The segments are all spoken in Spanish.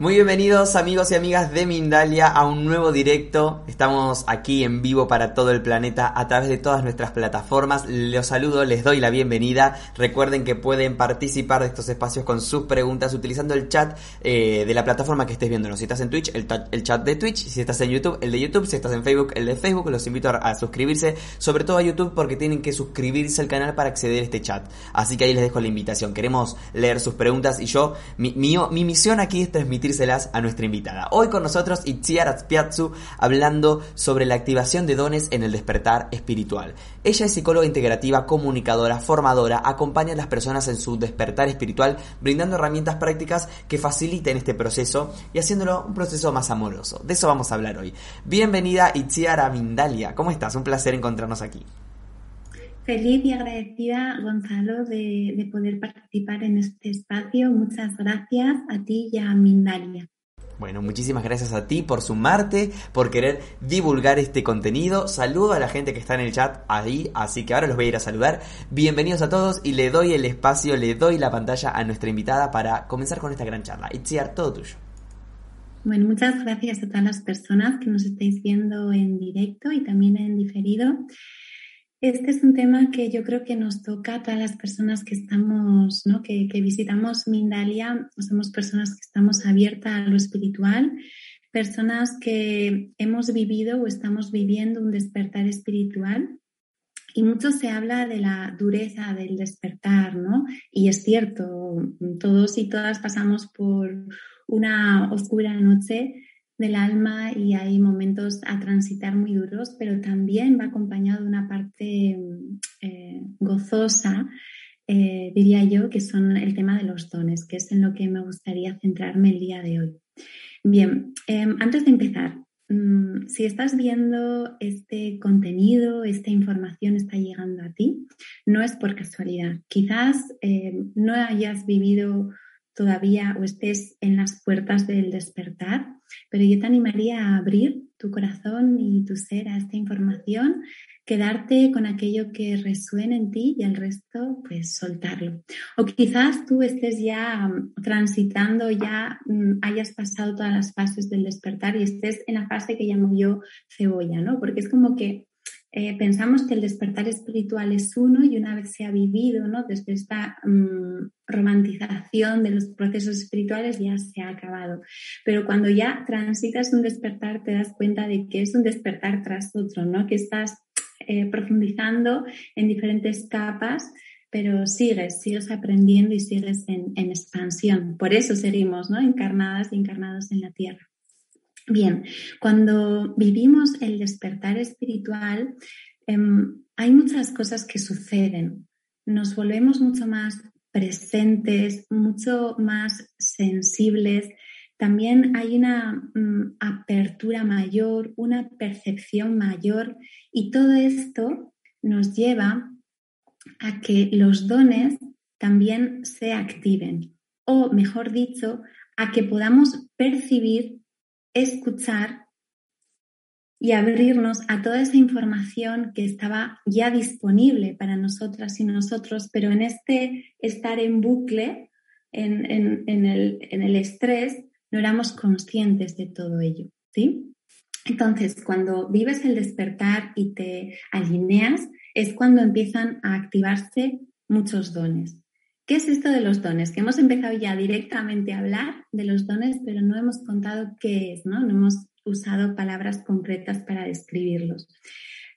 Muy bienvenidos amigos y amigas de Mindalia a un nuevo directo. Estamos aquí en vivo para todo el planeta a través de todas nuestras plataformas. Los saludo, les doy la bienvenida. Recuerden que pueden participar de estos espacios con sus preguntas utilizando el chat eh, de la plataforma que estés viendo. Si estás en Twitch, el, el, chat de Twitch. Si estás en YouTube, el de YouTube. Si estás en Facebook, el de Facebook. Los invito a, suscribirse, sobre todo a YouTube porque tienen que suscribirse al canal para acceder a este chat. Así que ahí les dejo la invitación. Queremos leer sus preguntas y yo, mi, mi, mi misión aquí es transmitir a nuestra invitada. Hoy con nosotros Itziar Azpiatsu hablando sobre la activación de dones en el despertar espiritual. Ella es psicóloga integrativa, comunicadora, formadora, acompaña a las personas en su despertar espiritual brindando herramientas prácticas que faciliten este proceso y haciéndolo un proceso más amoroso. De eso vamos a hablar hoy. Bienvenida Itziar Mindalia. ¿Cómo estás? Un placer encontrarnos aquí. Feliz y agradecida, Gonzalo, de, poder participar en este espacio. Muchas gracias a ti y a Mindalia. Bueno, muchísimas gracias a ti por sumarte, por querer divulgar este contenido. Saludo a la gente que está en el chat ahí, así que ahora los voy a ir a saludar. Bienvenidos a todos y le doy el espacio, le doy la pantalla a nuestra invitada para comenzar con esta gran charla. Itziar, todo tuyo. Bueno, muchas gracias a todas las personas que nos estáis viendo en directo y también en diferido. Este es un tema que yo creo que nos toca a todas las personas que estamos, ¿no? que, visitamos Mindalia, somos personas que estamos abiertas a lo espiritual, personas que hemos vivido o estamos viviendo un despertar espiritual. Y mucho se habla de la dureza del despertar, ¿no? Y es cierto, todos y todas pasamos por una oscura noche del alma y hay momentos a transitar muy duros, pero también va acompañado de una parte eh, gozosa, eh, diría yo, que son el tema de los dones, que es en lo que me gustaría centrarme el día de hoy. Bien, em, antes de empezar, mm, si estás viendo este contenido, esta información está llegando a ti, no es por casualidad. Quizás em, no hayas vivido todavía o estés en las puertas del despertar, pero yo te animaría a abrir tu corazón y tu ser a esta información, quedarte con aquello que resuene en ti y el resto, pues soltarlo. O quizás tú estés ya mm, transitando, ya mm, hayas pasado todas las fases del despertar y estés en la fase que llamo yo cebolla, ¿no? Porque es como que eh, pensamos que el despertar espiritual es uno y una vez se ha vivido, ¿no? Desde esta mm, romantización de los procesos espirituales ya se ha acabado. Pero cuando ya transitas un despertar te das cuenta de que es un despertar tras otro, ¿no? Que estás eh, profundizando en diferentes capas pero sigues, sigues aprendiendo y sigues en, en expansión. Por eso seguimos, ¿no? Encarnadas y encarnados en la Tierra. Bien, cuando vivimos el despertar espiritual, em, hay muchas cosas que suceden. Nos volvemos mucho más presentes, mucho más sensibles. También hay una mm, apertura mayor, una percepción mayor y todo esto nos lleva a que los dones también se activen o, mejor dicho, a que podamos percibir escuchar y abrirnos a toda esa información que estaba ya disponible para nosotras y nosotros, pero en este estar en bucle, en, el, en el, estrés, no éramos conscientes de todo ello. ¿sí? Entonces, cuando vives el despertar y te alineas, es cuando empiezan a activarse muchos dones. ¿Qué es esto de los dones? Que hemos empezado ya directamente a hablar de los dones, pero no hemos contado qué es, ¿no? No hemos usado palabras concretas para describirlos.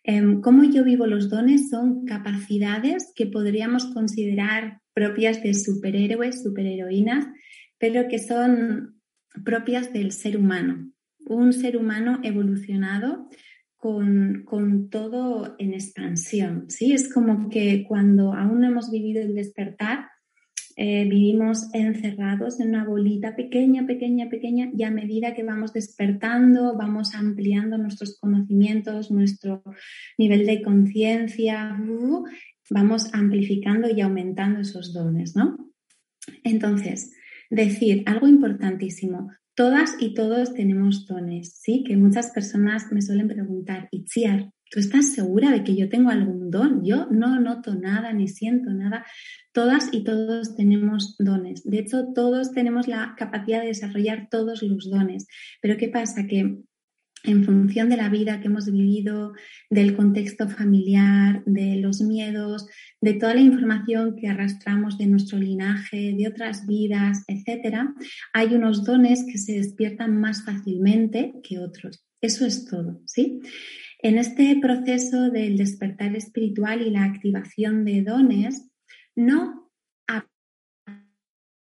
Em, ¿Cómo yo vivo los dones? Son capacidades que podríamos considerar propias de superhéroes, superheroínas, pero que son propias del ser humano. Un ser humano evolucionado con, con, todo en expansión. ¿sí? Es como que cuando aún no hemos vivido el despertar, eh, vivimos encerrados en una bolita pequeña, pequeña, pequeña, y a medida que vamos despertando, vamos ampliando nuestros conocimientos, nuestro nivel de conciencia, uh, vamos amplificando y aumentando esos dones, ¿no? Entonces, decir algo importantísimo, todas y todos tenemos dones, ¿sí? Que muchas personas me suelen preguntar, Itziar, ¿Tú estás segura de que yo tengo algún don? Yo no noto nada ni siento nada. Todas y todos tenemos dones. De hecho, todos tenemos la capacidad de desarrollar todos los dones. Pero ¿qué pasa? Que en función de la vida que hemos vivido, del contexto familiar, de los miedos, de toda la información que arrastramos de nuestro linaje, de otras vidas, etcétera, hay unos dones que se despiertan más fácilmente que otros. Eso es todo, ¿sí? En este proceso del despertar espiritual y la activación de dones, no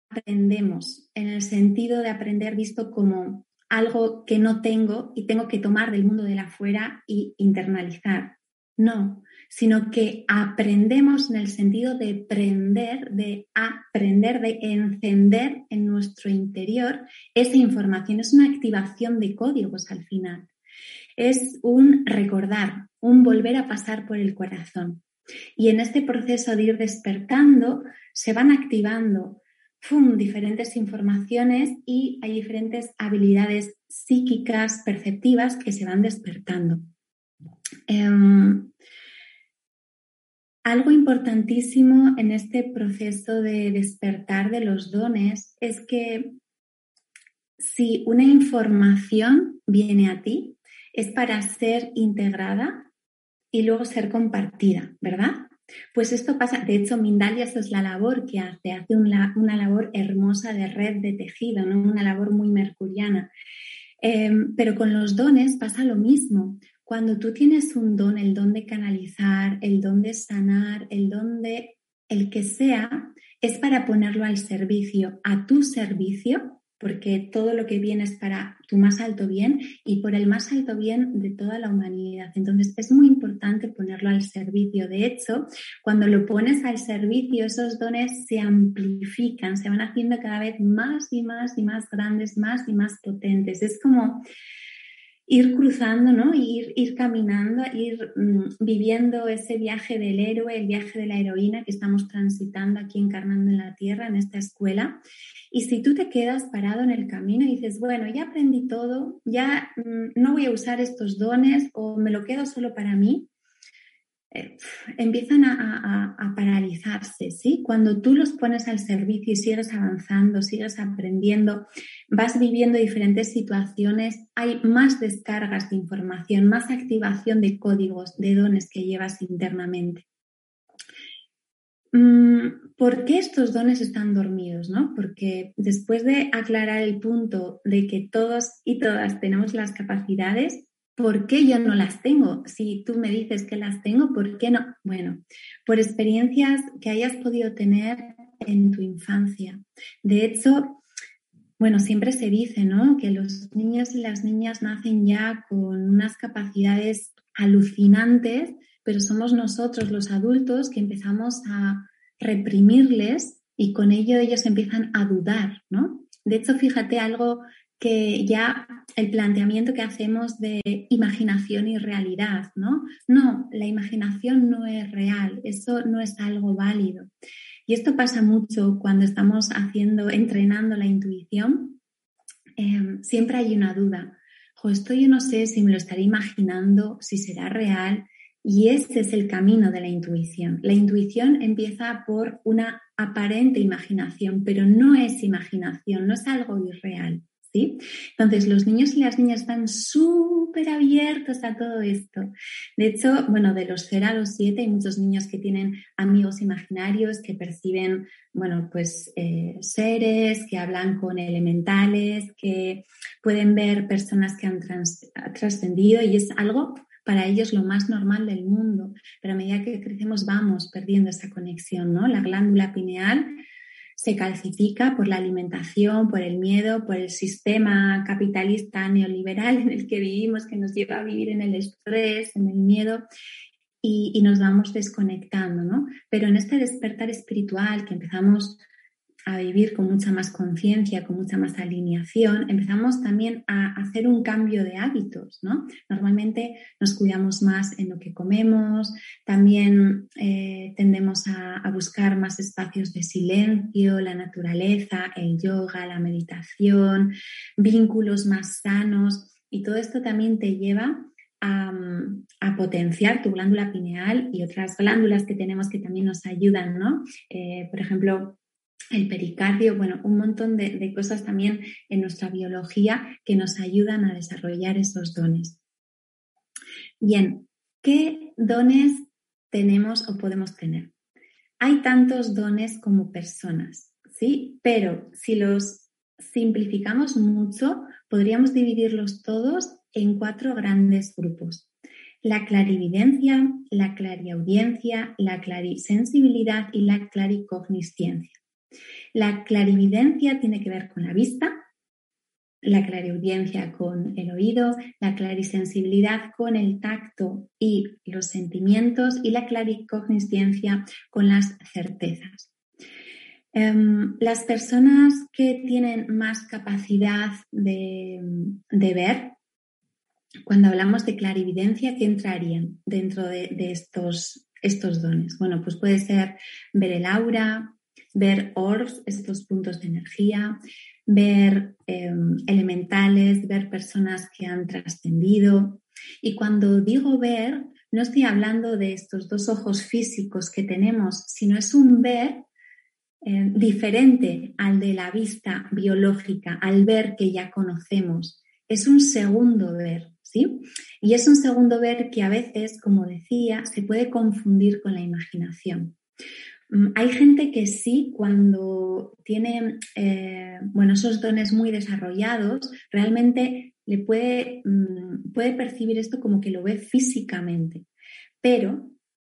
aprendemos en el sentido de aprender visto como algo que no tengo y tengo que tomar del mundo de la afuera y internalizar. No, sino que aprendemos en el sentido de aprender, de aprender, de encender en nuestro interior esa información. Es una activación de códigos al final. Es un recordar, un volver a pasar por el corazón. Y en este proceso de ir despertando, se van activando diferentes informaciones y hay diferentes habilidades psíquicas, perceptivas que se van despertando. Em, algo importantísimo en este proceso de despertar de los dones es que si una información viene a ti, es para ser integrada y luego ser compartida, ¿verdad? Pues esto pasa, de hecho, Mindalia, es la labor que hace, hace una, labor hermosa de red de tejido, ¿no? una labor muy mercuriana. Em, pero con los dones pasa lo mismo. Cuando tú tienes un don, el don de canalizar, el don de sanar, el don de el que sea, es para ponerlo al servicio, a tu servicio, porque todo lo que viene es para tu más alto bien y por el más alto bien de toda la humanidad. Entonces es muy importante ponerlo al servicio. De hecho, cuando lo pones al servicio, esos dones se amplifican, se van haciendo cada vez más y más y más grandes, más y más potentes. Es como ir cruzando, ¿no? Ir, ir caminando, ir mm, viviendo ese viaje del héroe, el viaje de la heroína que estamos transitando aquí encarnando en la Tierra, en esta escuela. Y si tú te quedas parado en el camino y dices, bueno, ya aprendí todo, ya mm, no voy a usar estos dones o me lo quedo solo para mí, eh, empiezan a, paralizarse, ¿sí? Cuando tú los pones al servicio y sigues avanzando, sigues aprendiendo, vas viviendo diferentes situaciones, hay más descargas de información, más activación de códigos, de dones que llevas internamente. Mm, ¿Por qué estos dones están dormidos? ¿no? Porque después de aclarar el punto de que todos y todas tenemos las capacidades, ¿Por qué yo no las tengo? Si tú me dices que las tengo, ¿por qué no? Bueno, por experiencias que hayas podido tener en tu infancia. De hecho, bueno, siempre se dice, ¿no? Que los niños y las niñas nacen ya con unas capacidades alucinantes, pero somos nosotros los adultos que empezamos a reprimirles y con ello ellos empiezan a dudar, ¿no? De hecho, fíjate algo que ya el planteamiento que hacemos de imaginación y realidad, ¿no? No, la imaginación no es real, eso no es algo válido. Y esto pasa mucho cuando estamos haciendo, entrenando la intuición. Em, siempre hay una duda. esto yo no sé si me lo estaré imaginando, si será real. Y ese es el camino de la intuición. La intuición empieza por una aparente imaginación, pero no es imaginación, no es algo irreal. Entonces, los niños y las niñas están súper abiertos a todo esto. De hecho, bueno, de los 0 a los 7 hay muchos niños que tienen amigos imaginarios, que perciben, bueno, pues eh, seres, que hablan con elementales, que pueden ver personas que han trascendido y es algo para ellos lo más normal del mundo. Pero a medida que crecemos vamos perdiendo esa conexión, ¿no? La glándula pineal se calcifica por la alimentación, por el miedo, por el sistema capitalista neoliberal en el que vivimos, que nos lleva a vivir en el estrés, en el miedo. Y, nos vamos desconectando, ¿no? Pero en este despertar espiritual que empezamos a vivir con mucha más conciencia, con mucha más alineación, empezamos también a hacer un cambio de hábitos, ¿no? Normalmente nos cuidamos más en lo que comemos, también eh, tendemos a, buscar más espacios de silencio, la naturaleza, el yoga, la meditación, vínculos más sanos y todo esto también te lleva a, potenciar tu glándula pineal y otras glándulas que tenemos que también nos ayudan, ¿no? Eh, por ejemplo, el pericardio, bueno, un montón de, cosas también en nuestra biología que nos ayudan a desarrollar esos dones. Bien, ¿qué dones tenemos o podemos tener? Hay tantos dones como personas, ¿sí? Pero si los simplificamos mucho, podríamos dividirlos todos en cuatro grandes grupos. La clarividencia, la clariaudiencia, la clarisensibilidad y la claricognisciencia. La clarividencia tiene que ver con la vista, la clariaudiencia con el oído, la clarisensibilidad con el tacto y los sentimientos y la claricognisciencia con las certezas. Em, las personas que tienen más capacidad de, ver, cuando hablamos de clarividencia, ¿qué entrarían dentro de, estos, estos dones? Bueno, pues puede ser ver el aura, ver orbs, estos puntos de energía, ver em, elementales, ver personas que han trascendido. Y cuando digo ver, no estoy hablando de estos dos ojos físicos que tenemos, sino es un ver eh, diferente al de la vista biológica, al ver que ya conocemos. Es un segundo ver, ¿sí? Y es un segundo ver que a veces, como decía, se puede confundir con la imaginación. Mm, hay gente que sí, cuando tiene eh, bueno, esos dones muy desarrollados, realmente le puede, mm, puede percibir esto como que lo ve físicamente. Pero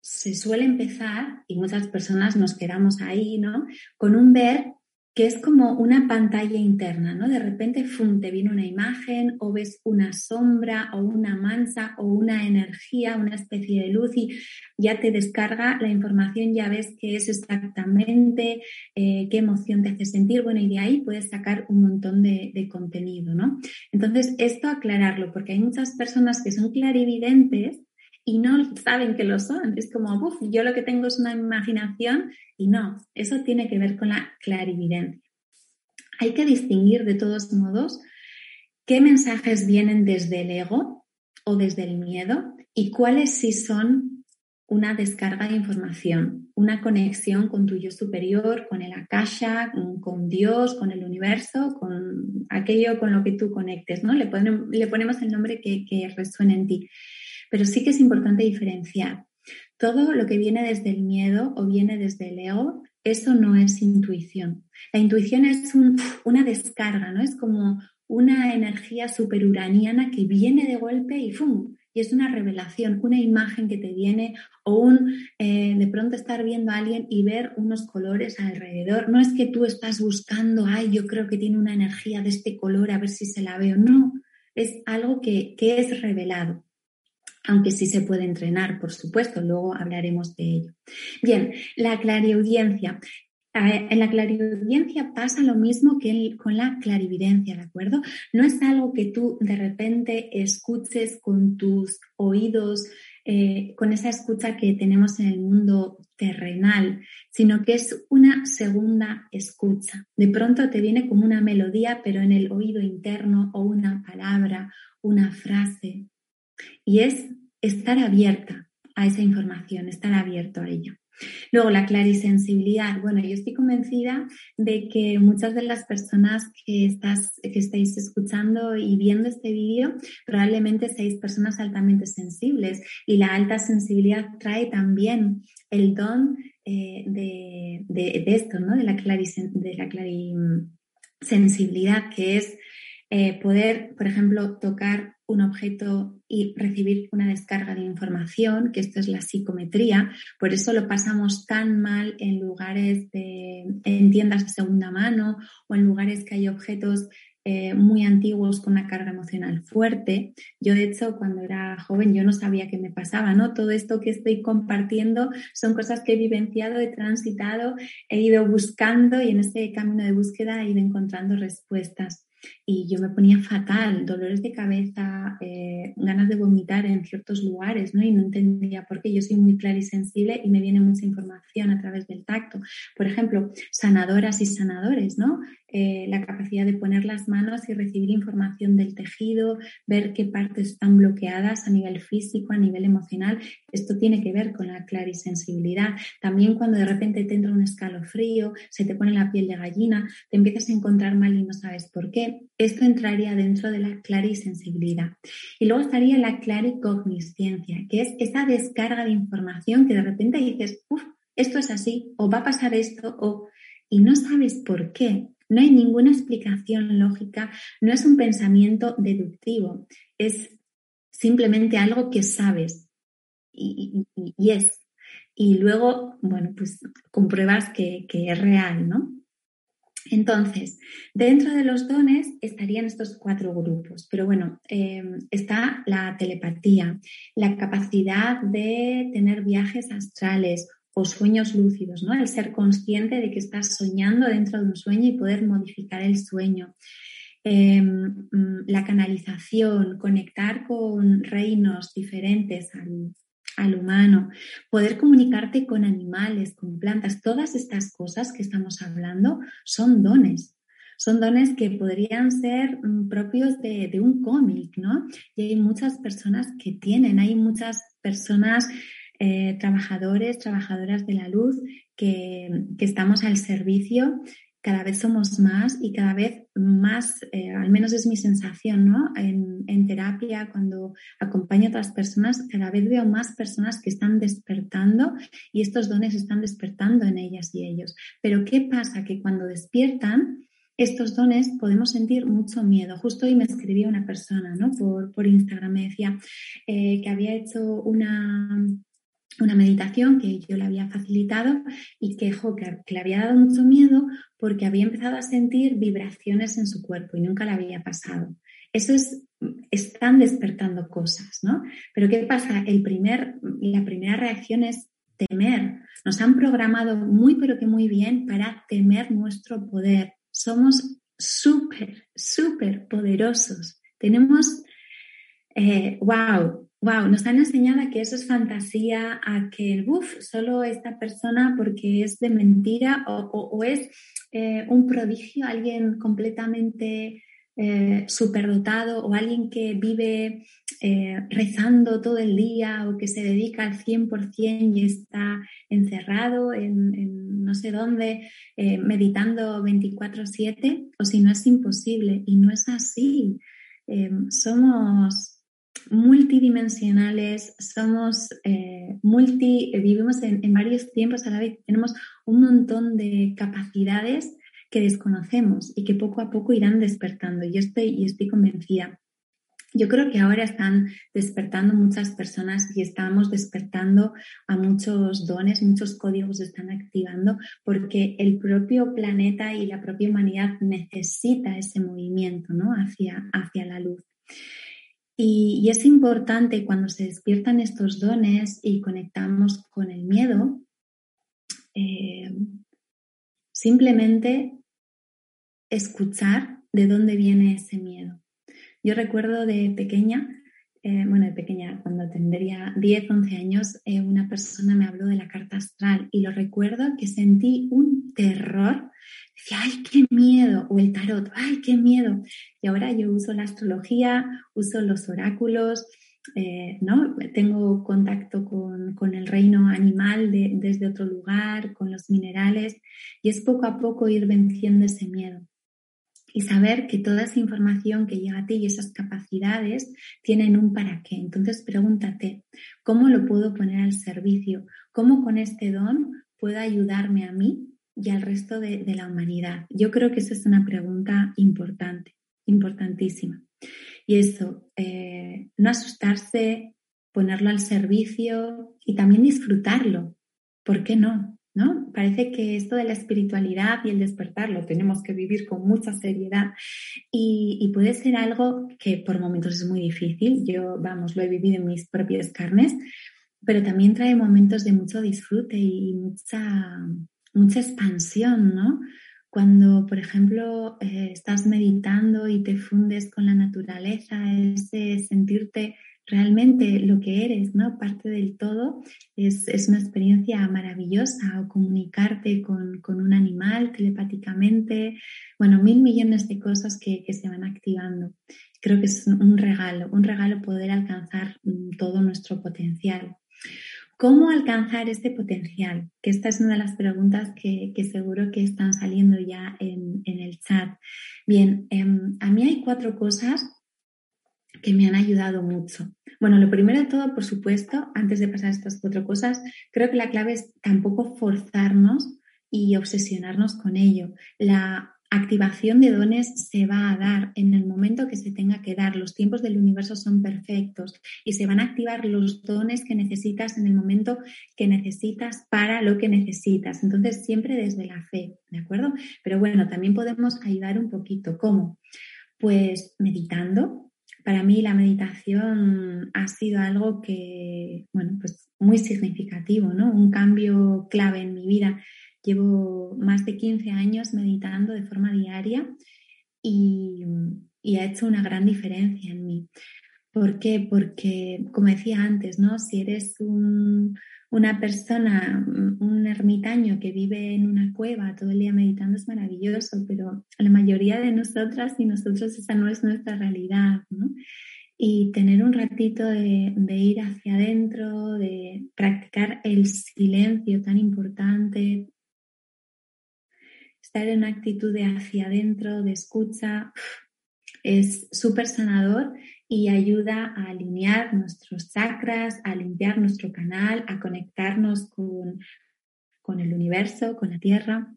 se suele empezar, y muchas personas nos quedamos ahí, ¿no? Con un ver que es como una pantalla interna, ¿no? De repente, fum, te viene una imagen o ves una sombra o una mancha o una energía, una especie de luz y ya te descarga la información, ya ves qué es exactamente, eh, qué emoción te hace sentir, bueno, y de ahí puedes sacar un montón de, de contenido, ¿no? Entonces, esto aclararlo, porque hay muchas personas que son clarividentes y no saben que lo son. Es como, uff, yo lo que tengo es una imaginación y no, eso tiene que ver con la clarividencia. Hay que distinguir de todos modos qué mensajes vienen desde el ego o desde el miedo y cuáles sí son una descarga de información, una conexión con tu yo superior, con el akasha, con, Dios, con el universo, con aquello con lo que tú conectes, ¿no? Le, le ponemos el nombre que, que resuene en ti. Pero sí que es importante diferenciar. Todo lo que viene desde el miedo o viene desde el ego, eso no es intuición. La intuición es una descarga, ¿no? Es como una energía superuraniana que viene de golpe y ¡fum! Y es una revelación, una imagen que te viene o un eh, de pronto estar viendo a alguien y ver unos colores alrededor. No es que tú estás buscando, ay, yo creo que tiene una energía de este color, a ver si se la veo. No, es algo que, que es revelado aunque sí se puede entrenar, por supuesto, luego hablaremos de ello. Bien, la clariaudiencia. En la clariaudiencia pasa lo mismo que con la clarividencia, ¿de acuerdo? No es algo que tú de repente escuches con tus oídos, eh, con esa escucha que tenemos en el mundo terrenal, sino que es una segunda escucha. De pronto te viene como una melodía, pero en el oído interno, o una palabra, una frase, y es estar abierta a esa información, estar abierto a ello. Luego, la clarisensibilidad. Bueno, yo estoy convencida de que muchas de las personas que, estás, que estáis escuchando y viendo este vídeo probablemente seáis personas altamente sensibles y la alta sensibilidad trae también el don eh, de, esto, ¿no? De la, de la clarisensibilidad, que es eh, poder, por ejemplo, tocar un objeto y recibir una descarga de información, que esto es la psicometría. Por eso lo pasamos tan mal en lugares de, en tiendas de segunda mano o en lugares que hay objetos eh, muy antiguos con una carga emocional fuerte. Yo, de hecho, cuando era joven, yo no sabía qué me pasaba, ¿no? Todo esto que estoy compartiendo son cosas que he vivenciado, he transitado, he ido buscando y en este camino de búsqueda he ido encontrando respuestas. Y yo me ponía fatal, dolores de cabeza, eh, ganas de vomitar en ciertos lugares, ¿no? Y no entendía por qué. Yo soy muy clara y sensible y me viene mucha información a través del tacto. Por ejemplo, sanadoras y sanadores, ¿no? Eh, la capacidad de poner las manos y recibir información del tejido, ver qué partes están bloqueadas a nivel físico, a nivel emocional. Esto tiene que ver con la clarisensibilidad. También cuando de repente te entra un escalofrío, se te pone la piel de gallina, te empiezas a encontrar mal y no sabes por qué. Esto entraría dentro de la clarisensibilidad. Y luego estaría la claricognisciencia, que es esa descarga de información que de repente dices, uff, esto es así, o va a pasar esto, o y no sabes por qué. No hay ninguna explicación lógica, no es un pensamiento deductivo, es simplemente algo que sabes y, es. Y luego, bueno, pues compruebas que, es real, ¿no? Entonces, dentro de los dones estarían estos cuatro grupos, pero bueno, em, está la telepatía, la capacidad de tener viajes astrales o sueños lúcidos, ¿no? El ser consciente de que estás soñando dentro de un sueño y poder modificar el sueño. Em, mm, la canalización, conectar con reinos diferentes al, al, humano, poder comunicarte con animales, con plantas, todas estas cosas que estamos hablando son dones. Son dones que podrían ser mm, propios de, de un cómic, ¿no? Y hay muchas personas que tienen, hay muchas personas eh, trabajadores, trabajadoras de la luz, que, estamos al servicio, cada vez somos más y cada vez más, eh, al menos es mi sensación, ¿no? En, terapia, cuando acompaño a otras personas, cada vez veo más personas que están despertando y estos dones están despertando en ellas y ellos. Pero ¿qué pasa? Que cuando despiertan, estos dones podemos sentir mucho miedo. Justo hoy me escribía una persona ¿no? por, por Instagram, me decía eh, que había hecho una, una meditación que yo le había facilitado y que, que, le había dado mucho miedo porque había empezado a sentir vibraciones en su cuerpo y nunca le había pasado. Eso es, están despertando cosas, ¿no? Pero ¿qué pasa? El primer, la primera reacción es temer. Nos han programado muy, pero que muy bien para temer nuestro poder. Somos súper, súper poderosos. Tenemos, eh, wow, wow, nos han enseñado que eso es fantasía, a que el buff solo esta persona porque es de mentira o, es eh, un prodigio, alguien completamente eh, superdotado o alguien que vive eh, rezando todo el día o que se dedica al 100% y está encerrado en, no sé dónde, meditando 24/7, o si no es imposible y no es así. somos multidimensionales, somos eh, multi, vivimos en, varios tiempos a la vez, tenemos un montón de capacidades que desconocemos y que poco a poco irán despertando. Yo estoy, y estoy convencida. Yo creo que ahora están despertando muchas personas y estamos despertando a muchos dones, muchos códigos se están activando porque el propio planeta y la propia humanidad necesita ese movimiento ¿no? hacia, hacia la luz. Y, es importante cuando se despiertan estos dones y conectamos con el miedo, eh, simplemente escuchar de dónde viene ese miedo. Yo recuerdo de pequeña, eh, bueno, de pequeña, cuando tendría 10, 11 años, eh, una persona me habló de la carta astral y lo recuerdo que sentí un terror decía, ay, qué miedo, o el tarot, ay, qué miedo. Y ahora yo uso la astrología, uso los oráculos, eh, ¿no? Tengo contacto con, con el reino animal desde otro lugar, con los minerales, y es poco a poco ir venciendo ese miedo. Y saber que toda esa información que llega a ti y esas capacidades tienen un para qué. Entonces pregúntate, ¿cómo lo puedo poner al servicio? ¿Cómo con este don puedo ayudarme a mí y al resto de, la humanidad? Yo creo que esa es una pregunta importante, importantísima. Y eso, eh, no asustarse, ponerlo al servicio y también disfrutarlo. ¿Por qué no? ¿No? Parece que esto de la espiritualidad y el despertar lo tenemos que vivir con mucha seriedad y, puede ser algo que por momentos es muy difícil. Yo, vamos, lo he vivido en mis propias carnes, pero también trae momentos de mucho disfrute y mucha, mucha expansión, ¿no? Cuando, por ejemplo, eh, estás meditando y te fundes con la naturaleza, ese sentirte realmente lo que eres, ¿no? Parte del todo, es, una experiencia maravillosa o comunicarte con, un animal telepáticamente, bueno, mil millones de cosas que, que se van activando. Creo que es un regalo, un regalo poder alcanzar mm, todo nuestro potencial. ¿Cómo alcanzar este potencial? Que esta es una de las preguntas que, seguro que están saliendo ya en, el chat. Bien, em, a mí hay cuatro cosas que me han ayudado mucho. Bueno, lo primero de todo, por supuesto, antes de pasar a estas cuatro cosas, creo que la clave es tampoco forzarnos y obsesionarnos con ello. La activación de dones se va a dar en el momento que se tenga que dar. Los tiempos del universo son perfectos y se van a activar los dones que necesitas en el momento que necesitas para lo que necesitas. Entonces, siempre desde la fe, ¿de acuerdo? Pero bueno, también podemos ayudar un poquito. ¿Cómo? Pues meditando. Para mí la meditación ha sido algo que, bueno, pues muy significativo, ¿no? Un cambio clave en mi vida Llevo más de 15 años meditando de forma diaria y, ha hecho una gran diferencia en mí. ¿Por qué? Porque, como decía antes, ¿no? Si eres una persona, un ermitaño que vive en una cueva todo el día meditando es maravilloso, pero la mayoría de nosotras y nosotros esa no es nuestra realidad, Y tener un ratito de, de ir hacia adentro, de practicar el silencio tan importante, estar en una actitud de hacia adentro, de escucha, es súper sanador y ayuda a alinear nuestros chakras, a limpiar nuestro canal, a conectarnos con, con el universo, con la tierra.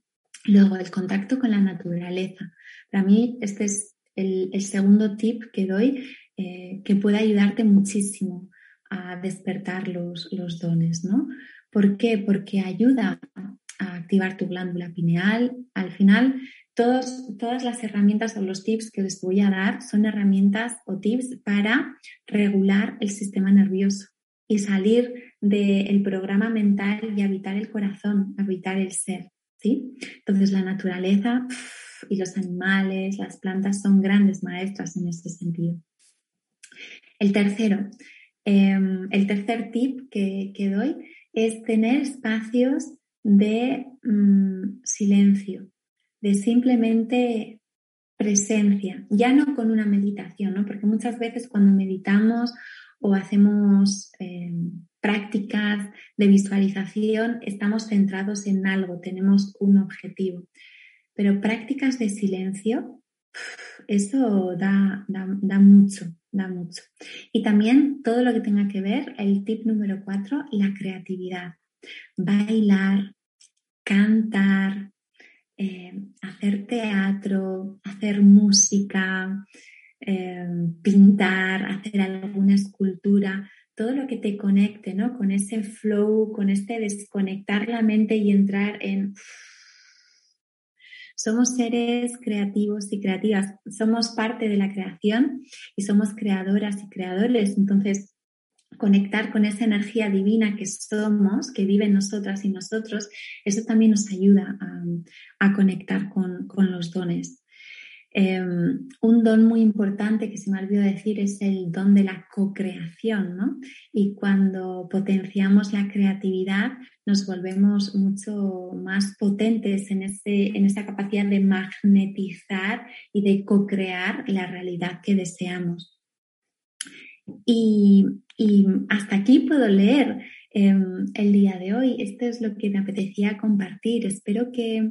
Luego, el contacto con la naturaleza. Para mí, este es el, segundo tip que doy eh, que puede ayudarte muchísimo a despertar los, los dones, ¿no? ¿Por qué? Porque ayuda a activar tu glándula pineal. Al final, todos, todas las herramientas o los tips que les voy a dar son herramientas o tips para regular el sistema nervioso y salir del programa mental y habitar el corazón, habitar el ser. ¿sí? Entonces, la naturaleza y los animales, las plantas son grandes maestras en este sentido. El tercero, em, el tercer tip que, doy es tener espacios de mm, silencio, de simplemente presencia, ya no con una meditación, ¿no? porque muchas veces cuando meditamos o hacemos em, prácticas de visualización estamos centrados en algo, tenemos un objetivo, pero prácticas de silencio, eso da, da, da mucho, da mucho. Y también todo lo que tenga que ver, el tip número cuatro, la creatividad bailar, cantar, eh, hacer teatro, hacer música, eh, pintar, hacer alguna escultura, todo lo que te conecte, ¿no? Con ese flow, con este desconectar la mente y entrar en... Somos seres creativos y creativas, somos parte de la creación y somos creadoras y creadores. Entonces, conectar con esa energía divina que somos, que vive en nosotras y nosotros, eso también nos ayuda a, conectar con, los dones. Em, un don muy importante que se me olvidó decir es el don de la co-creación, ¿no? Y cuando potenciamos la creatividad, nos volvemos mucho más potentes en, ese, en esa capacidad de magnetizar y de co-crear la realidad que deseamos. Y, hasta aquí puedo leer em, el día de hoy. Esto es lo que me apetecía compartir. Espero que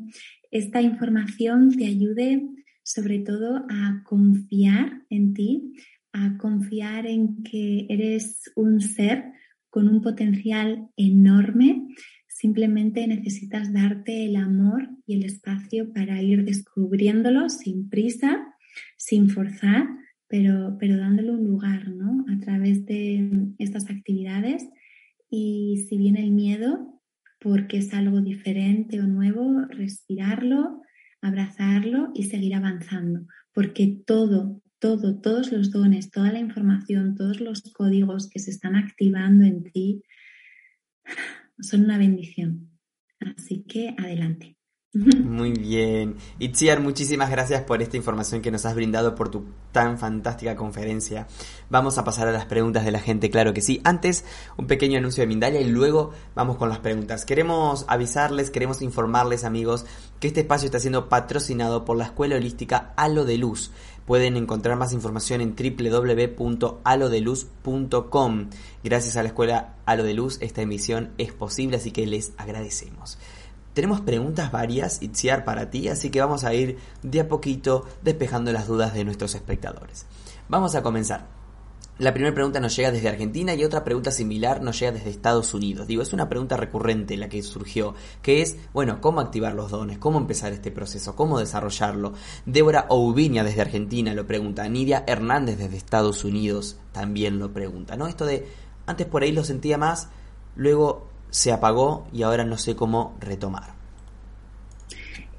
esta información te ayude sobre todo a confiar en ti, a confiar en que eres un ser con un potencial enorme. Simplemente necesitas darte el amor y el espacio para ir descubriéndolo sin prisa, sin forzar pero, pero dándole un lugar, ¿no? A través de estas actividades. Y si viene el miedo, porque es algo diferente o nuevo, respirarlo, abrazarlo y seguir avanzando. Porque todo, todo, todos los dones, toda la información, todos los códigos que se están activando en ti son una bendición. Así que adelante. Muy bien. Itziar, muchísimas gracias por esta información que nos has brindado por tu tan fantástica conferencia. Vamos a pasar a las preguntas de la gente, claro que sí. Antes, un pequeño anuncio de Mindalia y luego vamos con las preguntas. Queremos avisarles, queremos informarles, amigos, que este espacio está siendo patrocinado por la Escuela Holística Halo de Luz. Pueden encontrar más información en www.alodeluz.com. Gracias a la Escuela Halo de Luz, esta emisión es posible, así que les agradecemos. Tenemos preguntas varias, Itziar, para ti, así que vamos a ir de a poquito despejando las dudas de nuestros espectadores. Vamos a comenzar. La primera pregunta nos llega desde Argentina y otra pregunta similar nos llega desde Estados Unidos. Digo, es una pregunta recurrente la que surgió, que es, bueno, ¿cómo activar los dones? ¿Cómo empezar este proceso? ¿Cómo desarrollarlo? Débora Oubiña desde Argentina lo pregunta. Nidia Hernández desde Estados Unidos también lo pregunta, ¿no? Esto de, antes por ahí lo sentía más, luego se apagó y ahora no sé cómo retomar.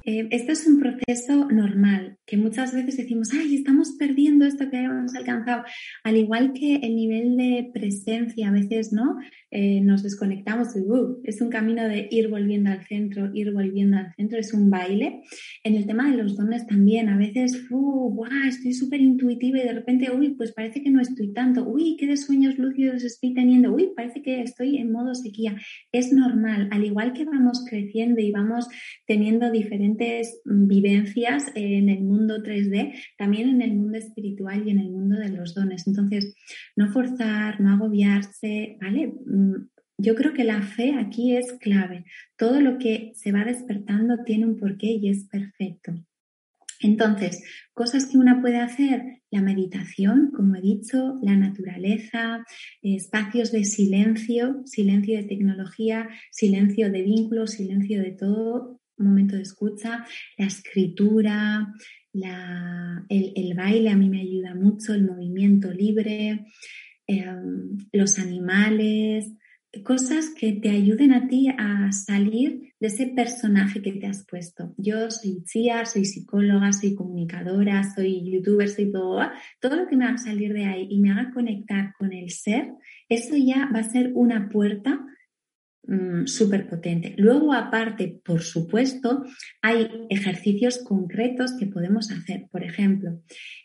Eh, esto es un proceso normal, que muchas veces decimos, ay, estamos perdiendo esto que hemos alcanzado. Al igual que el nivel de presencia, a veces, ¿no? Eh, nos desconectamos y uh, es un camino de ir volviendo al centro, ir volviendo al centro, es un baile. En el tema de los dones también, a veces, uh, estoy súper intuitiva y de repente, uy, pues parece que no estoy tanto, uy, qué de sueños lúcidos estoy teniendo, uy, parece que estoy en modo sequía. Es normal, al igual que vamos creciendo y vamos teniendo diferentes vivencias en el mundo 3D, también en el mundo espiritual y en el mundo de los dones. Entonces, no forzar, no agobiarse, ¿vale? Mm, yo creo que la fe aquí es clave. Todo lo que se va despertando tiene un porqué y es perfecto. Entonces, cosas que una puede hacer, la meditación, como he dicho, la naturaleza, espacios de silencio, silencio de tecnología, silencio de vínculos, silencio de todo, momento de escucha, la escritura, el, baile a mí me ayuda mucho, el movimiento libre, em, los animales, cosas que te ayuden a ti a salir de ese personaje que te has puesto. Yo soy tía, soy psicóloga, soy comunicadora, soy youtuber, soy todo, todo lo que me haga salir de ahí y me haga conectar con el ser, eso ya va a ser una puerta Mm, súper potente. Luego, aparte, por supuesto, hay ejercicios concretos que podemos hacer. Por ejemplo,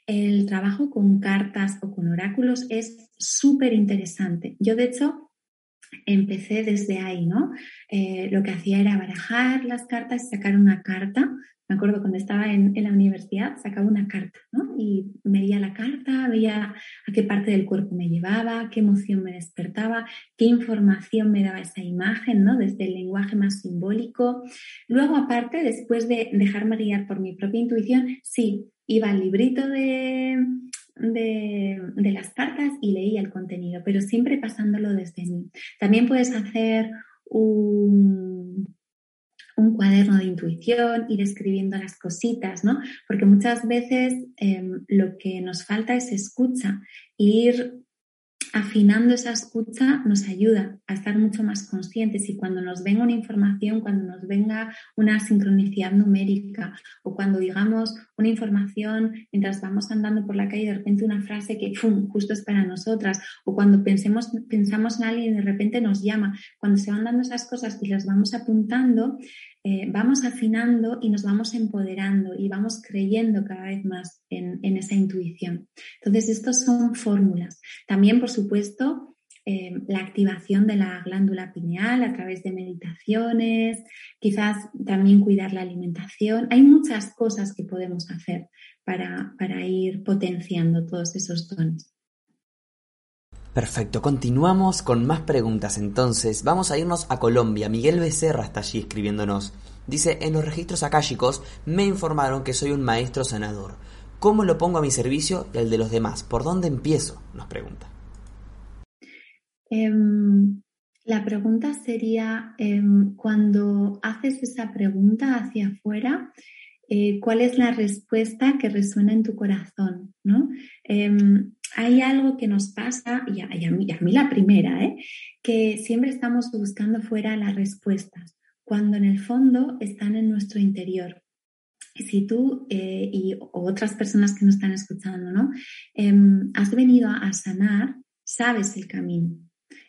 el trabajo con cartas o con oráculos es súper interesante. Yo, de hecho, empecé desde ahí, ¿no? Eh, lo que hacía era barajar las cartas y sacar una carta me acuerdo cuando estaba en, la universidad, sacaba una carta, ¿no? Y veía la carta, veía a qué parte del cuerpo me llevaba, qué emoción me despertaba, qué información me daba esa imagen, ¿no? Desde el lenguaje más simbólico. Luego, aparte, después de dejarme guiar por mi propia intuición, sí, iba al librito de, de, de, las cartas y leía el contenido, pero siempre pasándolo desde mí. También puedes hacer un, un cuaderno de intuición, ir escribiendo las cositas, ¿no? Porque muchas veces em, lo que nos falta es escucha, ir afinando esa escucha nos ayuda a estar mucho más conscientes y cuando nos venga una información, cuando nos venga una sincronicidad numérica o cuando digamos una información mientras vamos andando por la calle de repente una frase que ¡fum! justo es para nosotras o cuando pensemos, pensamos en alguien y de repente nos llama, cuando se van dando esas cosas y las vamos apuntando, eh, vamos afinando y nos vamos empoderando y vamos creyendo cada vez más en, esa intuición. Entonces, estos son fórmulas. También, por supuesto, eh, la activación de la glándula pineal a través de meditaciones, quizás también cuidar la alimentación. Hay muchas cosas que podemos hacer para, para ir potenciando todos esos dones. Perfecto, continuamos con más preguntas entonces. Vamos a irnos a Colombia. Miguel Becerra está allí escribiéndonos. Dice, en los registros akáshicos me informaron que soy un maestro sanador. ¿Cómo lo pongo a mi servicio y al de los demás? ¿Por dónde empiezo? Nos pregunta. Em, la pregunta sería, em, cuando haces esa pregunta hacia afuera, eh, ¿cuál es la respuesta que resuena en tu corazón? ¿no? Hay algo que nos pasa, y a, mí, la primera, ¿eh? que siempre estamos buscando fuera las respuestas, cuando en el fondo están en nuestro interior. Si tú eh, y otras personas que nos están escuchando, ¿no? Em, has venido a sanar, sabes el camino.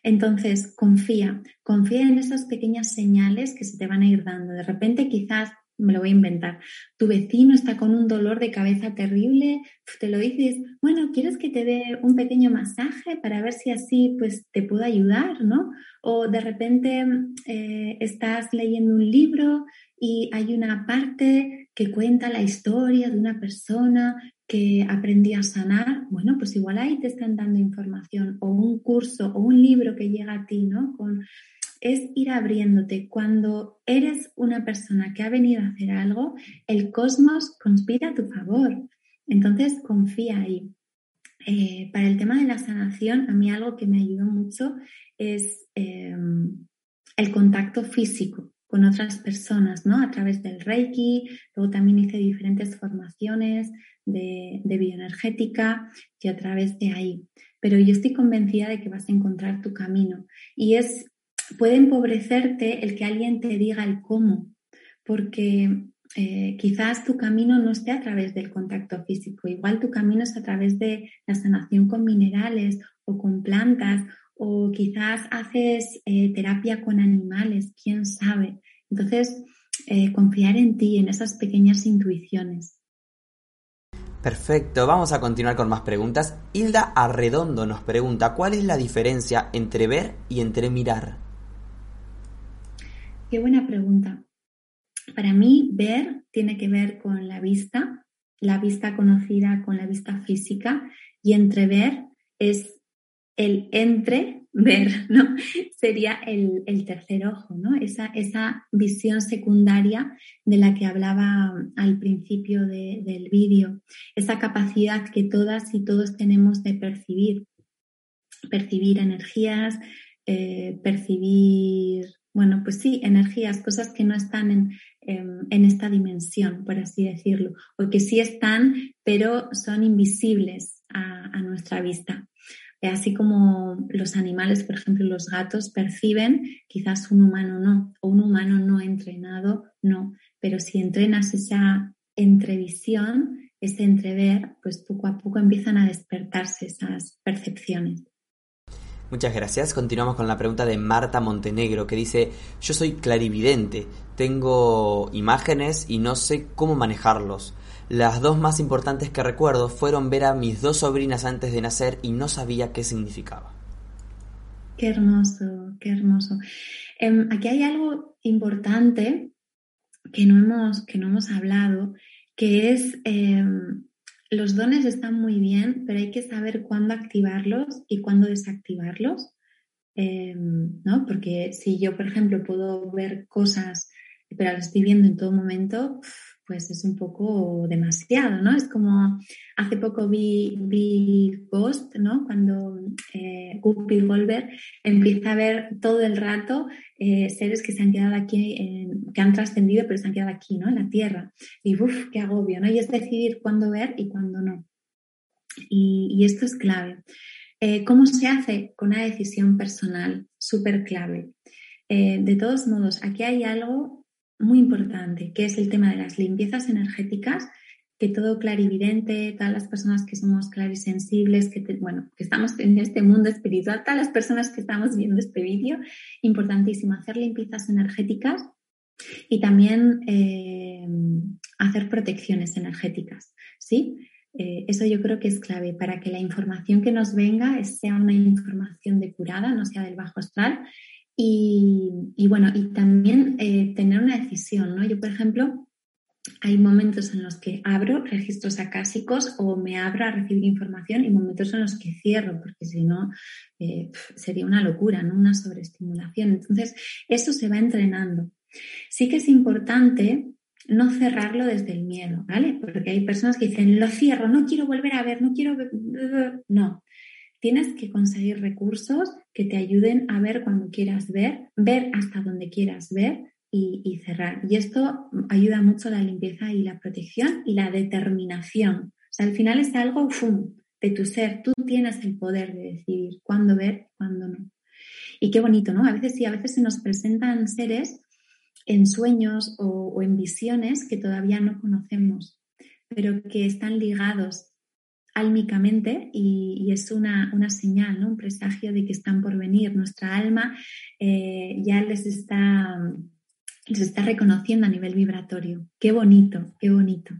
Entonces, confía, confía en esas pequeñas señales que se te van a ir dando. De repente, quizás me lo voy a inventar. Tu vecino está con un dolor de cabeza terrible, te lo dices, bueno, ¿quieres que te dé un pequeño masaje para ver si así pues te puedo ayudar, ¿no? O de repente eh, estás leyendo un libro y hay una parte que cuenta la historia de una persona que aprendí a sanar, bueno, pues igual ahí te están dando información o un curso o un libro que llega a ti, ¿no? Con, es ir abriéndote. Cuando eres una persona que ha venido a hacer algo, el cosmos conspira a tu favor. Entonces, confía ahí. Eh, para el tema de la sanación, a mí algo que me ayudó mucho es em, el contacto físico con otras personas, ¿no? A través del Reiki, luego también hice diferentes formaciones de, bioenergética y a través de ahí. Pero yo estoy convencida de que vas a encontrar tu camino. Y es, puede empobrecerte el que alguien te diga el cómo, porque eh, quizás tu camino no esté a través del contacto físico, igual tu camino es a través de la sanación con minerales o con plantas, o quizás haces eh, terapia con animales, quién sabe. Entonces, eh, confiar en ti, en esas pequeñas intuiciones. Perfecto, vamos a continuar con más preguntas. Hilda Arredondo nos pregunta, ¿cuál es la diferencia entre ver y entre mirar? Qué buena pregunta. Para mí, ver tiene que ver con la vista, la vista conocida con la vista física, y entrever es el entre ver, ¿no? Sería el, tercer ojo, ¿no? Esa, esa, visión secundaria de la que hablaba al principio del vídeo, esa capacidad que todas y todos tenemos de percibir, percibir energías, eh, percibir, bueno, pues sí, energías, cosas que no están en, en esta dimensión, por así decirlo, o que sí están, pero son invisibles a, a nuestra vista. Así como los animales, por ejemplo, los gatos perciben, quizás un humano no, o un humano no entrenado no, pero si entrenas esa entrevisión, ese entrever, pues poco a poco empiezan a despertarse esas percepciones. Muchas gracias. Continuamos con la pregunta de Marta Montenegro que dice, yo soy clarividente, tengo imágenes y no sé cómo manejarlos. Las dos más importantes que recuerdo fueron ver a mis dos sobrinas antes de nacer y no sabía qué significaba. Qué hermoso, qué hermoso. Em, aquí hay algo importante que no hemos, que no hemos hablado, que es em, los dones están muy bien, pero hay que saber cuándo activarlos y cuándo desactivarlos. Em, ¿no? Porque si yo, por ejemplo, puedo ver cosas, pero las estoy viendo en todo momento, pues es un poco demasiado, ¿no? Es como hace poco vi, vi Ghost, ¿no? Cuando eh, Guppy Goldberg empieza a ver todo el rato eh, seres que se han quedado aquí, que han trascendido, pero se han quedado aquí, ¿no? En la Tierra. Y uff, qué agobio, ¿no? Y es decidir cuándo ver y cuándo no. Y, esto es clave. Eh, ¿Cómo se hace? Con una decisión personal, súper clave. Eh, de todos modos, aquí hay algo muy importante, que es el tema de las limpiezas energéticas, que todo clarividente, todas las personas que somos clarisensibles, que, bueno, que estamos en este mundo espiritual, todas las personas que estamos viendo este vídeo, importantísimo hacer limpiezas energéticas y también eh, hacer protecciones energéticas, ¿sí? Eh, eso yo creo que es clave para que la información que nos venga sea una información depurada, no sea del bajo astral y, bueno, y también eh, tener una decisión, ¿no? Yo, por ejemplo, hay momentos en los que abro registros acásicos o me abro a recibir información y momentos en los que cierro, porque si no eh, sería una locura, ¿no? Una sobreestimulación. Entonces, eso se va entrenando. Sí que es importante no cerrarlo desde el miedo, ¿vale? Porque hay personas que dicen, lo cierro, no quiero volver a ver, no quiero. No, Tienes que conseguir recursos que te ayuden a ver cuando quieras ver, ver hasta donde quieras ver y, cerrar. Y esto ayuda mucho la limpieza y la protección y la determinación. O sea, al final es algo de tu ser. Tú tienes el poder de decidir cuándo ver, cuándo no. Y qué bonito, ¿no? A veces sí, a veces se nos presentan seres en sueños o, o en visiones que todavía no conocemos, pero que están ligados álmicamente y, es una, señal, ¿no? un presagio de que están por venir. Nuestra alma eh, ya les está les está reconociendo a nivel vibratorio. Qué bonito, qué bonito.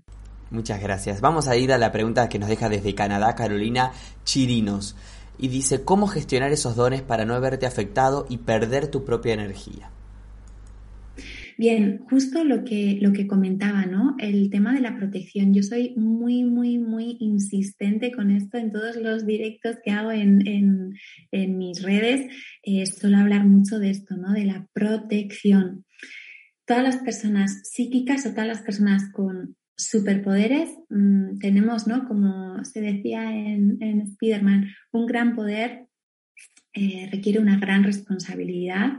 Muchas gracias. Vamos a ir a la pregunta que nos deja desde Canadá Carolina Chirinos. Y dice, ¿cómo gestionar esos dones para no verte afectado y perder tu propia energía? Bien, justo lo que, lo que comentaba, ¿no? El tema de la protección. Yo soy muy, muy, muy insistente con esto en todos los directos que hago en, mis redes. Eh, suelo hablar mucho de esto, ¿no? De la protección. Todas las personas psíquicas o todas las personas con superpoderes mm, tenemos, ¿no? Como se decía en, en Spider-Man, un gran poder eh, requiere una gran responsabilidad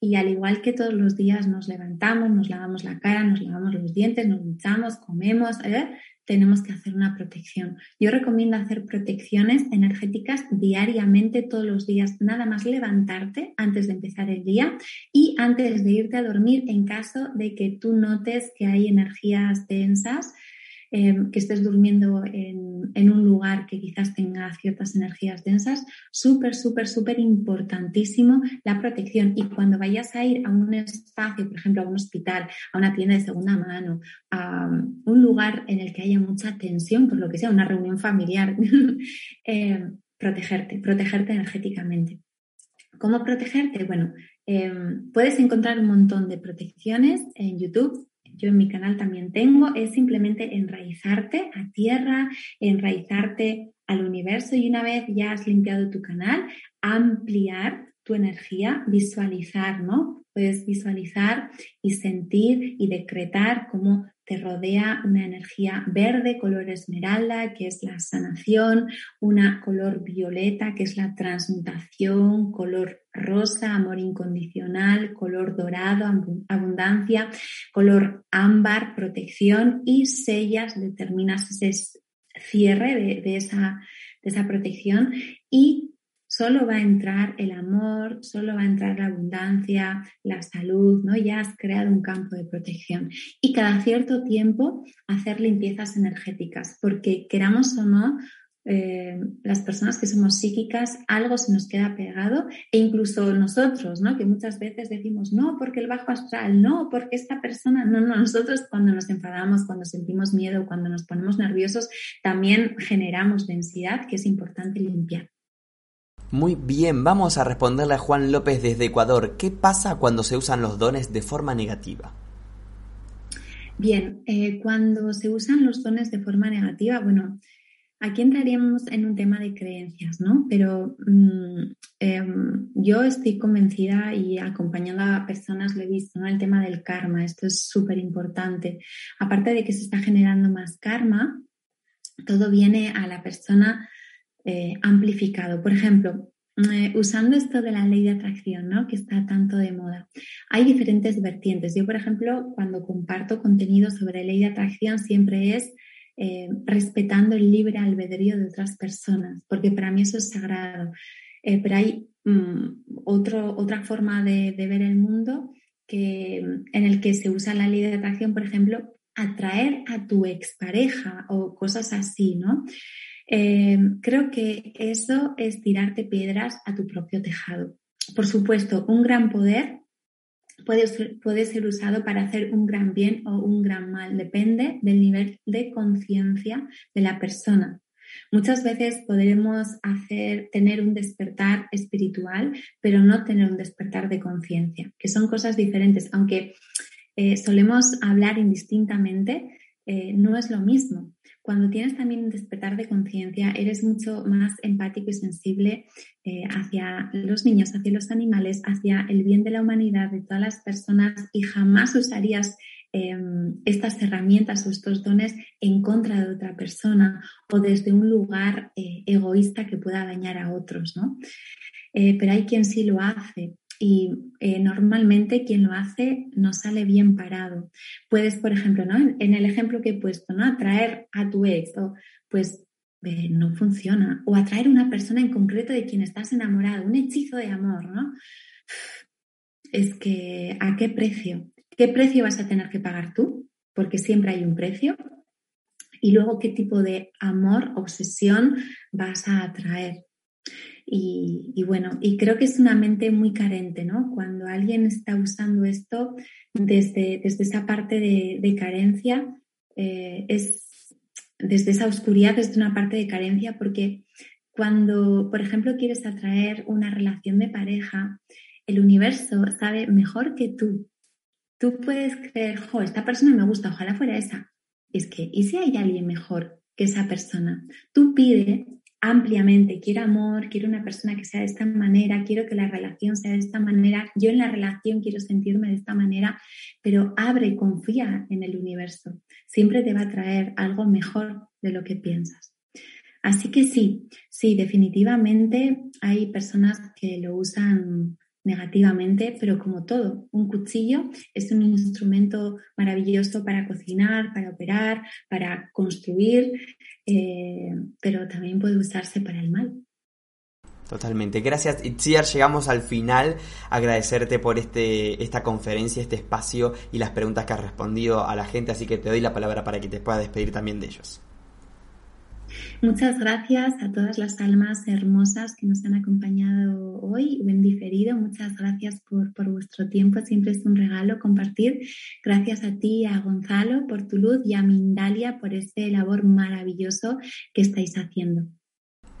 y al igual que todos los días nos levantamos, nos lavamos la cara, nos lavamos los dientes, nos duchamos, comemos, ¿eh? tenemos que hacer una protección. Yo recomiendo hacer protecciones energéticas diariamente, todos los días, nada más levantarte antes de empezar el día y antes de irte a dormir en caso de que tú notes que hay energías densas Em, que estés durmiendo en, un lugar que quizás tenga ciertas energías densas, súper, súper, súper importantísimo la protección. Y cuando vayas a ir a un espacio, por ejemplo, a un hospital, a una tienda de segunda mano, a un lugar en el que haya mucha tensión, por lo que sea, una reunión familiar, em, protegerte, protegerte energéticamente. ¿Cómo protegerte? Bueno, em, puedes encontrar un montón de protecciones en YouTube yo en mi canal también tengo, es simplemente enraizarte a tierra, enraizarte al universo y una vez ya has limpiado tu canal, ampliar tu energía, visualizar, ¿no? Puedes visualizar y sentir y decretar cómo te rodea una energía verde, color esmeralda, que es la sanación, una color violeta, que es la transmutación, color rosa, amor incondicional, color dorado, abundancia, color ámbar, protección y sellas, determinas ese cierre de, esa, de esa protección y solo va a entrar el amor, solo va a entrar la abundancia, la salud, ¿no? Ya has creado un campo de protección. Y cada cierto tiempo hacer limpiezas energéticas, porque queramos o no, eh, las personas que somos psíquicas, algo se nos queda pegado e incluso nosotros, ¿no? Que muchas veces decimos, no, porque el bajo astral, no, porque esta persona, no, no, nosotros cuando nos enfadamos, cuando sentimos miedo, cuando nos ponemos nerviosos, también generamos densidad que es importante limpiar. Muy bien, vamos a responderle a Juan López desde Ecuador. ¿Qué pasa cuando se usan los dones de forma negativa? Bien, eh, cuando se usan los dones de forma negativa, bueno, aquí entraríamos en un tema de creencias, ¿no? Pero mm, em, yo estoy convencida y acompañando a personas lo he visto, ¿no? El tema del karma, esto es súper importante. Aparte de que se está generando más karma, todo viene a la persona eh, amplificado. Por ejemplo, eh, usando esto de la ley de atracción, ¿no? que está tanto de moda, hay diferentes vertientes. Yo, por ejemplo, cuando comparto contenido sobre ley de atracción, siempre es eh, respetando el libre albedrío de otras personas, porque para mí eso es sagrado. pero hay mm, otra forma de, ver el mundo que, en el que se usa la ley de atracción, por ejemplo, atraer a tu expareja o cosas así, ¿no? Eh, creo que eso es tirarte piedras a tu propio tejado. Por supuesto, un gran poder puede ser, usado para hacer un gran bien o un gran mal, depende del nivel de conciencia de la persona. Muchas veces podremos tener un despertar espiritual, pero no tener un despertar de conciencia, que son cosas diferentes. Aunque eh, solemos hablar indistintamente, eh, no es lo mismo. Cuando tienes también un despertar de conciencia, eres mucho más empático y sensible eh, hacia los niños, hacia los animales, hacia el bien de la humanidad, de todas las personas y jamás usarías em, estas herramientas o estos dones en contra de otra persona o desde un lugar eh, egoísta que pueda dañar a otros, ¿no? pero hay quien sí lo hace y eh, normalmente quien lo hace no sale bien parado. Puedes, por ejemplo, ¿no? en, el ejemplo que he puesto, ¿no? atraer a tu ex, o, pues eh, no funciona. O atraer a una persona en concreto de quien estás enamorado, un hechizo de amor, ¿no? Es que, ¿a qué precio? ¿Qué precio vas a tener que pagar tú? Porque siempre hay un precio. Y luego, ¿qué tipo de amor, obsesión vas a atraer? Y, bueno, y creo que es una mente muy carente, ¿no? Cuando alguien está usando esto desde, desde esa parte de, carencia, eh, es desde esa oscuridad, desde una parte de carencia, porque cuando, por ejemplo, quieres atraer una relación de pareja, el universo sabe mejor que tú. Tú puedes creer, jo, esta persona me gusta, ojalá fuera esa. Es que, ¿y si hay alguien mejor que esa persona? Tú pide ampliamente, quiero amor, quiero una persona que sea de esta manera, quiero que la relación sea de esta manera, yo en la relación quiero sentirme de esta manera, pero abre y confía en el universo. Siempre te va a traer algo mejor de lo que piensas. Así que sí, sí, definitivamente hay personas que lo usan negativamente, pero como todo, un cuchillo es un instrumento maravilloso para cocinar, para operar, para construir, eh, pero también puede usarse para el mal. Totalmente. Gracias, Itziar. Llegamos al final. Agradecerte por este, esta conferencia, este espacio y las preguntas que has respondido a la gente. Así que te doy la palabra para que te puedas despedir también de ellos. Muchas gracias a todas las almas hermosas que nos han acompañado hoy en diferido. Muchas gracias por, por vuestro tiempo. Siempre es un regalo compartir. Gracias a ti, a Gonzalo, por tu luz y a Mindalia por este labor maravilloso que estáis haciendo.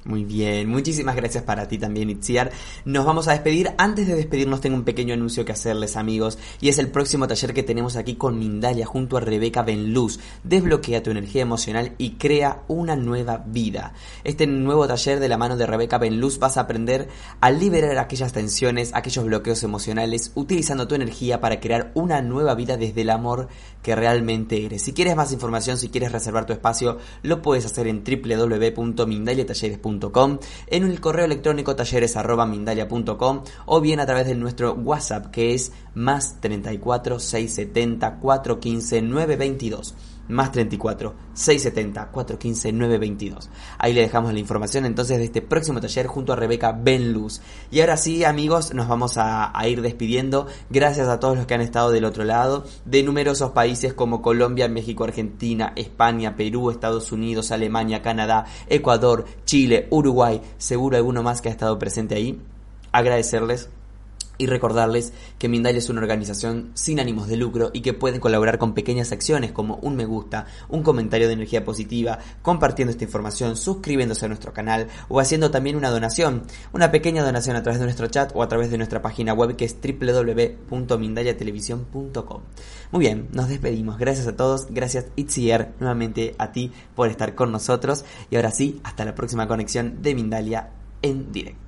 Muy bien, muchísimas gracias para ti también, Itziar. Nos vamos a despedir. Antes de despedirnos, tengo un pequeño anuncio que hacerles, amigos, y es el próximo taller que tenemos aquí con Mindalia junto a Rebeca Benluz. Desbloquea tu energía emocional y crea una nueva vida. Este nuevo taller de la mano de Rebeca Benluz vas a aprender a liberar aquellas tensiones, aquellos bloqueos emocionales, utilizando tu energía para crear una nueva vida desde el amor que realmente eres. Si quieres más información, si quieres reservar tu espacio, lo puedes hacer en www.mindaliatalleres.com en el correo electrónico talleres.mindalia.com o bien a través de nuestro WhatsApp que es más 34 670 415 922 más 34 670 415 922. Ahí le dejamos la información entonces de este próximo taller junto a Rebeca Benluz. Y ahora sí, amigos, nos vamos a, a, ir despidiendo. Gracias a todos los que han estado del otro lado, de numerosos países como Colombia, México, Argentina, España, Perú, Estados Unidos, Alemania, Canadá, Ecuador, Chile, Uruguay, seguro alguno más que ha estado presente ahí. Agradecerles y recordarles que Mindalia es una organización sin ánimos de lucro y que pueden colaborar con pequeñas acciones como un me gusta, un comentario de energía positiva, compartiendo esta información, suscribiéndose a nuestro canal o haciendo también una donación, una pequeña donación a través de nuestro chat o a través de nuestra página web que es www.mindaliatelevisión.com. Muy bien, nos despedimos. Gracias a todos, gracias Itziar nuevamente a ti por estar con nosotros y ahora sí, hasta la próxima conexión de Mindalia en directo.